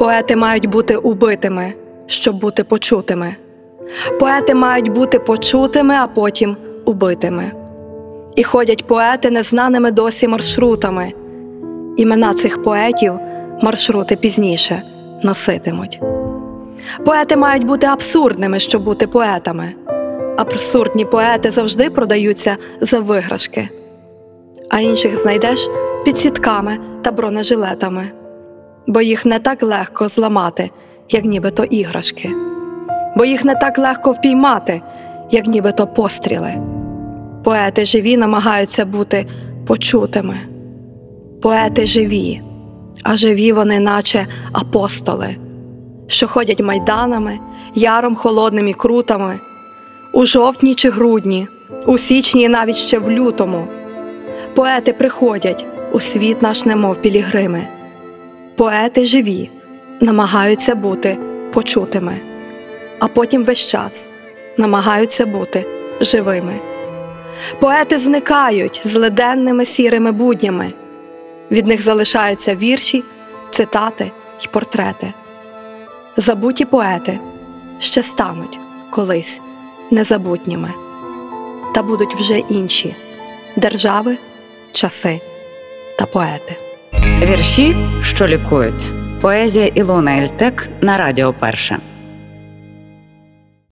Поети мають бути убитими, щоб бути почутими. Поети мають бути почутими, а потім убитими. І ходять поети незнаними досі маршрутами. Імена цих поетів маршрути пізніше носитимуть. Поети мають бути абсурдними, щоб бути поетами. Абсурдні поети завжди продаються за виграшки а інших знайдеш під сітками та бронежилетами, бо їх не так легко зламати, як нібито іграшки, бо їх не так легко впіймати, як нібито постріли. Поети живі намагаються бути почутими. Поети живі, а живі вони, наче апостоли, що ходять майданами, яром холодним і крутами, у жовтні чи грудні, у січні і навіть ще в лютому. Поети приходять у світ наш, немов пілігрими. Поети живі, намагаються бути почутими, а потім весь час намагаються бути живими. Поети зникають злиденними сірими буднями. Від них залишаються вірші, цитати й портрети. Забуті поети ще стануть колись незабутніми, та будуть вже інші держави часи та поети. Вірші, що лікують. Поезія Ілона Ельтек на Радіо Перше.